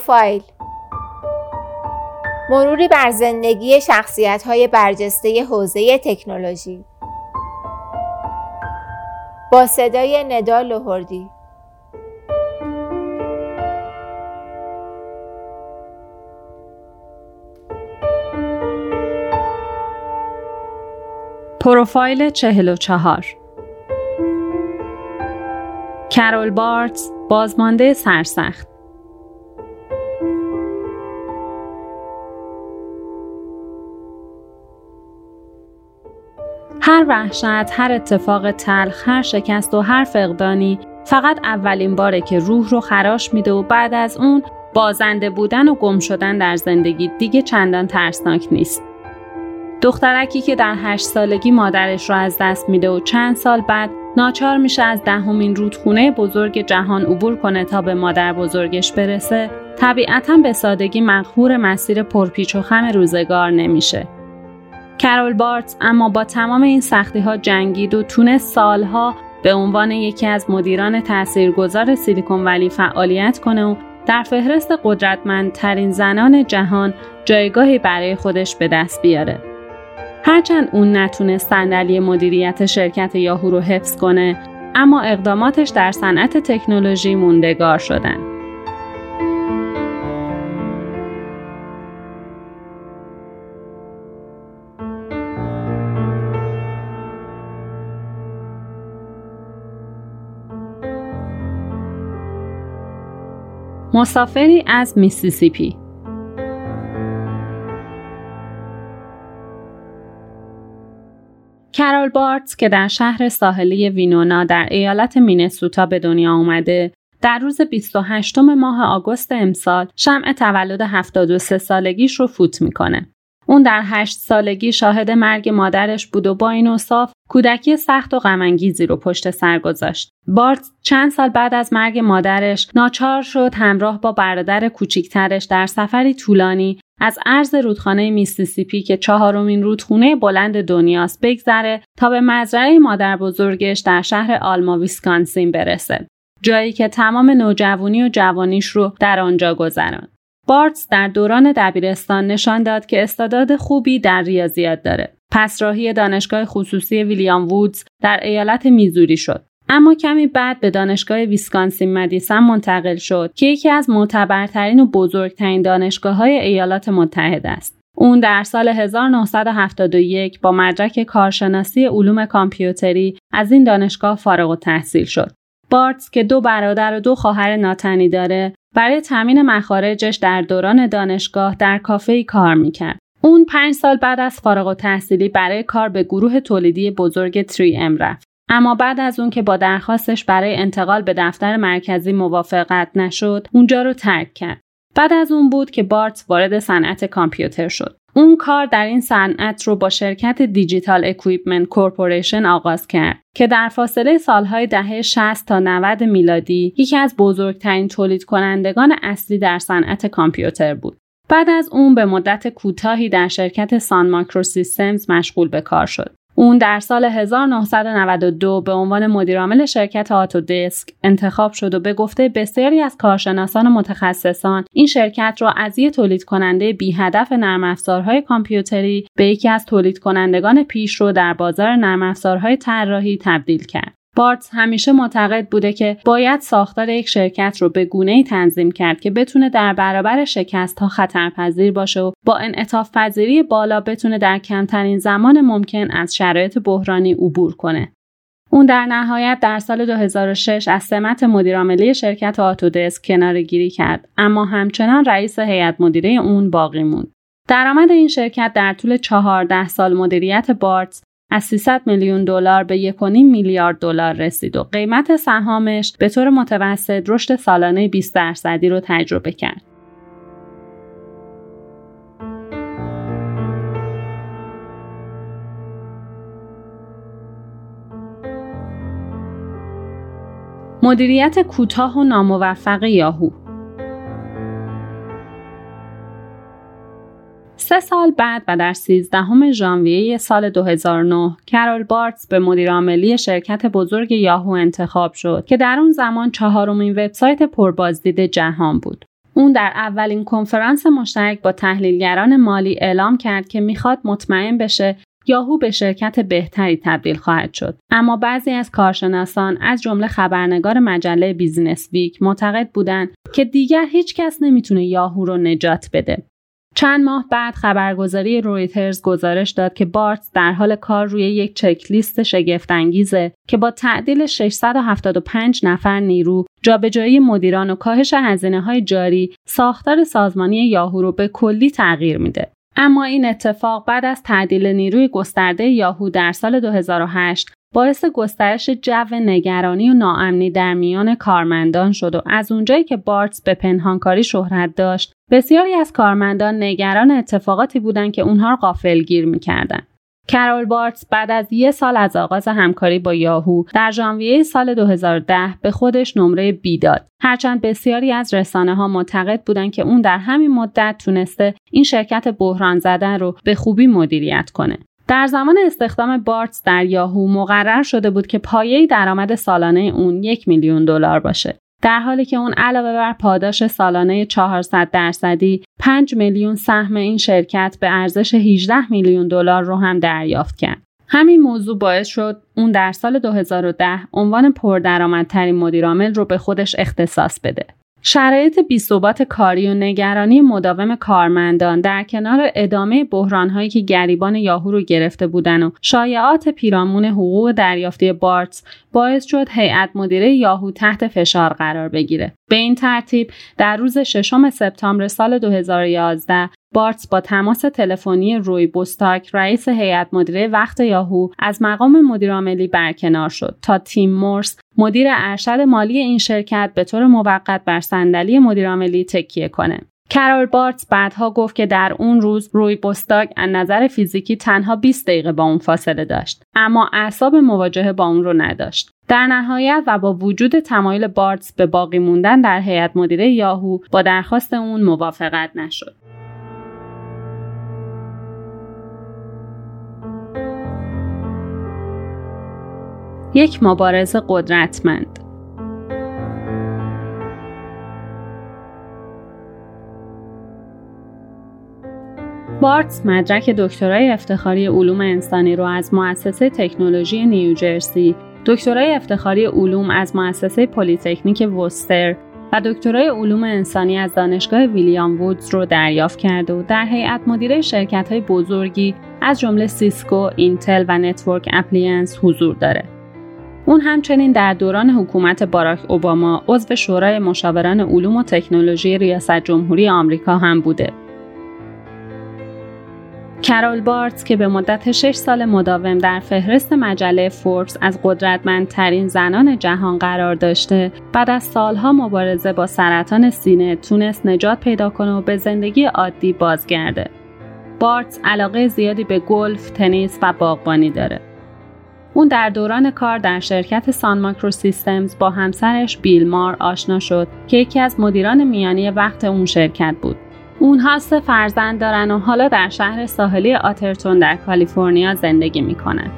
پروفایل. مروری بر زندگی شخصیت های برجسته حوزه تکنولوژی. با صدای ندا لهردی پروفایل 44 کرول بارتز بازمانده سرسخت. هر وحشت، هر اتفاق تلخ، هر شکست و هر فقدانی فقط اولین باره که روح رو خراش میده و بعد از اون بازنده بودن و گم شدن در زندگی دیگه چندان ترسناک نیست. دخترکی که در هشت سالگی مادرش را از دست میده و چند سال بعد ناچار میشه از دهمین رودخونه بزرگ جهان عبور کنه تا به مادر بزرگش برسه طبیعتا به سادگی مقهور مسیر پرپیچ و خم روزگار نمیشه کرول بارتز اما با تمام این سختی ها جنگید و تونست سالها به عنوان یکی از مدیران تاثیرگذار سیلیکون ولی فعالیت کنه و در فهرست قدرتمندترین زنان جهان جایگاهی برای خودش به دست بیاره. هرچند اون نتونست صندلی مدیریت شرکت یاهو رو حفظ کنه اما اقداماتش در صنعت تکنولوژی موندگار شدن. مسافری از میسیسیپی کرول بارتز که در شهر ساحلی وینونا در ایالت مینسوتا به دنیا آمده در روز 28 ماه آگوست امسال شمع تولد 73 سالگیش رو فوت می‌کنه. اون در هشت سالگی شاهد مرگ مادرش بود و با این اوصاف کودکی سخت و غم‌انگیزی رو پشت سر گذاشت. بارتز چند سال بعد از مرگ مادرش ناچار شد همراه با برادر کوچیکترش در سفری طولانی از عرض رودخانه میسیسیپی که چهارمین رودخونه بلند دنیاست بگذره تا به مزرعه مادر بزرگش در شهر آلما ویسکانسین برسه. جایی که تمام نوجوانی و جوانیش رو در آنجا گذراند. بارتز در دوران دبیرستان نشان داد که استعداد خوبی در ریاضیات داره. پس راهی دانشگاه خصوصی ویلیام وودز در ایالت میزوری شد. اما کمی بعد به دانشگاه ویسکانسین مدیسن منتقل شد که یکی از معتبرترین و بزرگترین دانشگاه های ایالات متحده است. اون در سال 1971 با مدرک کارشناسی علوم کامپیوتری از این دانشگاه فارغ التحصیل شد. بارتز که دو برادر و دو خواهر ناتنی داره برای تامین مخارجش در دوران دانشگاه در کافه کار می‌کرد. اون پنج سال بعد از فارغ‌التحصیلی برای کار به گروه تولیدی بزرگ 3M رفت. اما بعد از اون که با درخواستش برای انتقال به دفتر مرکزی موافقت نشد، اونجا رو ترک کرد. بعد از اون بود که بارتز وارد صنعت کامپیوتر شد. اون کار در این صنعت رو با شرکت Digital Equipment Corporation آغاز کرد که در فاصله سالهای دهه 60 تا 90 میلادی یکی از بزرگترین تولید کنندگان اصلی در صنعت کامپیوتر بود. بعد از اون به مدت کوتاهی در شرکت سان ماکرو سیستمز مشغول به کار شد. اون در سال 1992 به عنوان مدیرعامل شرکت آتودسک انتخاب شد و به گفته بسیاری از کارشناسان و متخصصان این شرکت را از یک تولید کننده بی هدف نرم افزارهای کامپیوتری به یکی از تولید کنندگان پیشرو در بازار نرم افزارهای طراحی تبدیل کرد. بارتز همیشه معتقد بوده که باید ساختار یک شرکت رو به گونه ای تنظیم کرد که بتونه در برابر شکست ها خطرپذیر باشه و با انعطاف پذیری بالا بتونه در کمترین زمان ممکن از شرایط بحرانی عبور کنه. اون در نهایت در سال 2006 از سمت مدیرعاملی شرکت آتودسک کنار گیری کرد اما همچنان رئیس هیئت مدیره اون باقی موند. درآمد این شرکت در طول 14 سال مدیریت بارتز از 300 میلیون دلار به 1.5 میلیارد دلار رسید و قیمت سهامش به طور متوسط رشد سالانه 20 درصدی رو تجربه کرد. مدیریت کوتاه و ناموفق یاهو سال بعد و در 13 ژانویه سال 2009 کرول بارتز به مدیرعاملی شرکت بزرگ یاهو انتخاب شد که در اون زمان چهارمین وبسایت پربازدید جهان بود. اون در اولین کنفرانس مشترک با تحلیلگران مالی اعلام کرد که می‌خواد مطمئن بشه یاهو به شرکت بهتری تبدیل خواهد شد اما بعضی از کارشناسان از جمله خبرنگار مجله BusinessWeek معتقد بودند که دیگر هیچ کس نمی‌تونه یاهو رو نجات بده چند ماه بعد خبرگزاری رویترز گزارش داد که بارت در حال کار روی یک چکلیست شگفتانگیزه که با تعدیل 675 نفر نیرو، جابجایی مدیران و کاهش هزینه های جاری، ساختار سازمانی یاهو رو به کلی تغییر میده. اما این اتفاق بعد از تعدیل نیروی گسترده یاهو در سال 2008 باعث گسترش جو نگرانی و ناامنی در میان کارمندان شد و از اونجایی که بارتس به پنهانکاری شهرت داشت بسیاری از کارمندان نگران اتفاقاتی بودند که اونها را غافلگیر می‌کردند کرول بارتس بعد از یک سال از آغاز همکاری با یاهو در ژانویه سال 2010 به خودش نمره بی داد. هرچند بسیاری از رسانه ها معتقد بودند که اون در همین مدت تونسته این شرکت بحران زدن رو به خوبی مدیریت کنه. در زمان استخدام بارتس در یاهو مقرر شده بود که پایه درآمد سالانه اون یک میلیون دلار باشه. در حالی که اون علاوه بر پاداش سالانه 400 درصدی 5 میلیون سهم این شرکت به ارزش 18 میلیون دلار رو هم دریافت کرد. همین موضوع باعث شد اون در سال 2010 عنوان پردرآمدترین مدیرعامل رو به خودش اختصاص بده. شرایط بیثبات کاری و نگرانی مداوم کارمندان در کنار ادامه بحرانهایی که گریبان یاهو رو گرفته بودن و شایعات پیرامون حقوق دریافتی بارتس باعث شد هیئت مدیره یاهو تحت فشار قرار بگیره. به این ترتیب در روز ششم سپتامبر سال 2011 بارتس با تماس تلفنی روی بوستاک رئیس هیئت مدیره وقت یاهو از مقام مدیرعاملی برکنار شد تا تیم مورس مدیر ارشد مالی این شرکت به طور موقت بر صندلی مدیرعاملی تکیه کنه. کرول بارتس بعدها گفت که در اون روز روی بوستاک از نظر فیزیکی تنها 20 دقیقه با اون فاصله داشت اما اعصاب مواجهه با اون رو نداشت. در نهایت و با وجود تمایل بارتس به باقی موندن در هیئت مدیره یاهو با درخواست اون موافقت نشد. یک مبارزه قدرتمند بارتز مدرک دکترای افتخاری علوم انسانی رو از مؤسسه تکنولوژی نیوجرسی، دکترای افتخاری علوم از مؤسسه پلیتکنیک ووستر و دکترای علوم انسانی از دانشگاه ویلیام وودز رو دریافت کرده و در هیئت مدیره شرکت های بزرگی از جمله سیسکو، اینتل و Network Appliance حضور داره. اون همچنین در دوران حکومت باراک اوباما عضو شورای مشاوران علوم و تکنولوژی ریاست جمهوری آمریکا هم بوده. کرول بارتس که به مدت 6 سال مداوم در فهرست مجله فوربس از قدرتمندترین زنان جهان قرار داشته بعد از سالها مبارزه با سرطان سینه تونست نجات پیدا کنه و به زندگی عادی بازگرده. بارتس علاقه زیادی به گلف، تنیس و باغبانی داره. اون در دوران کار در شرکت سان ماکرو سیستمز با همسرش بیل مار آشنا شد که یکی از مدیران میانی وقت اون شرکت بود. اونها سه فرزند دارن و حالا در شهر ساحلی آترتون در کالیفرنیا زندگی می‌کنن.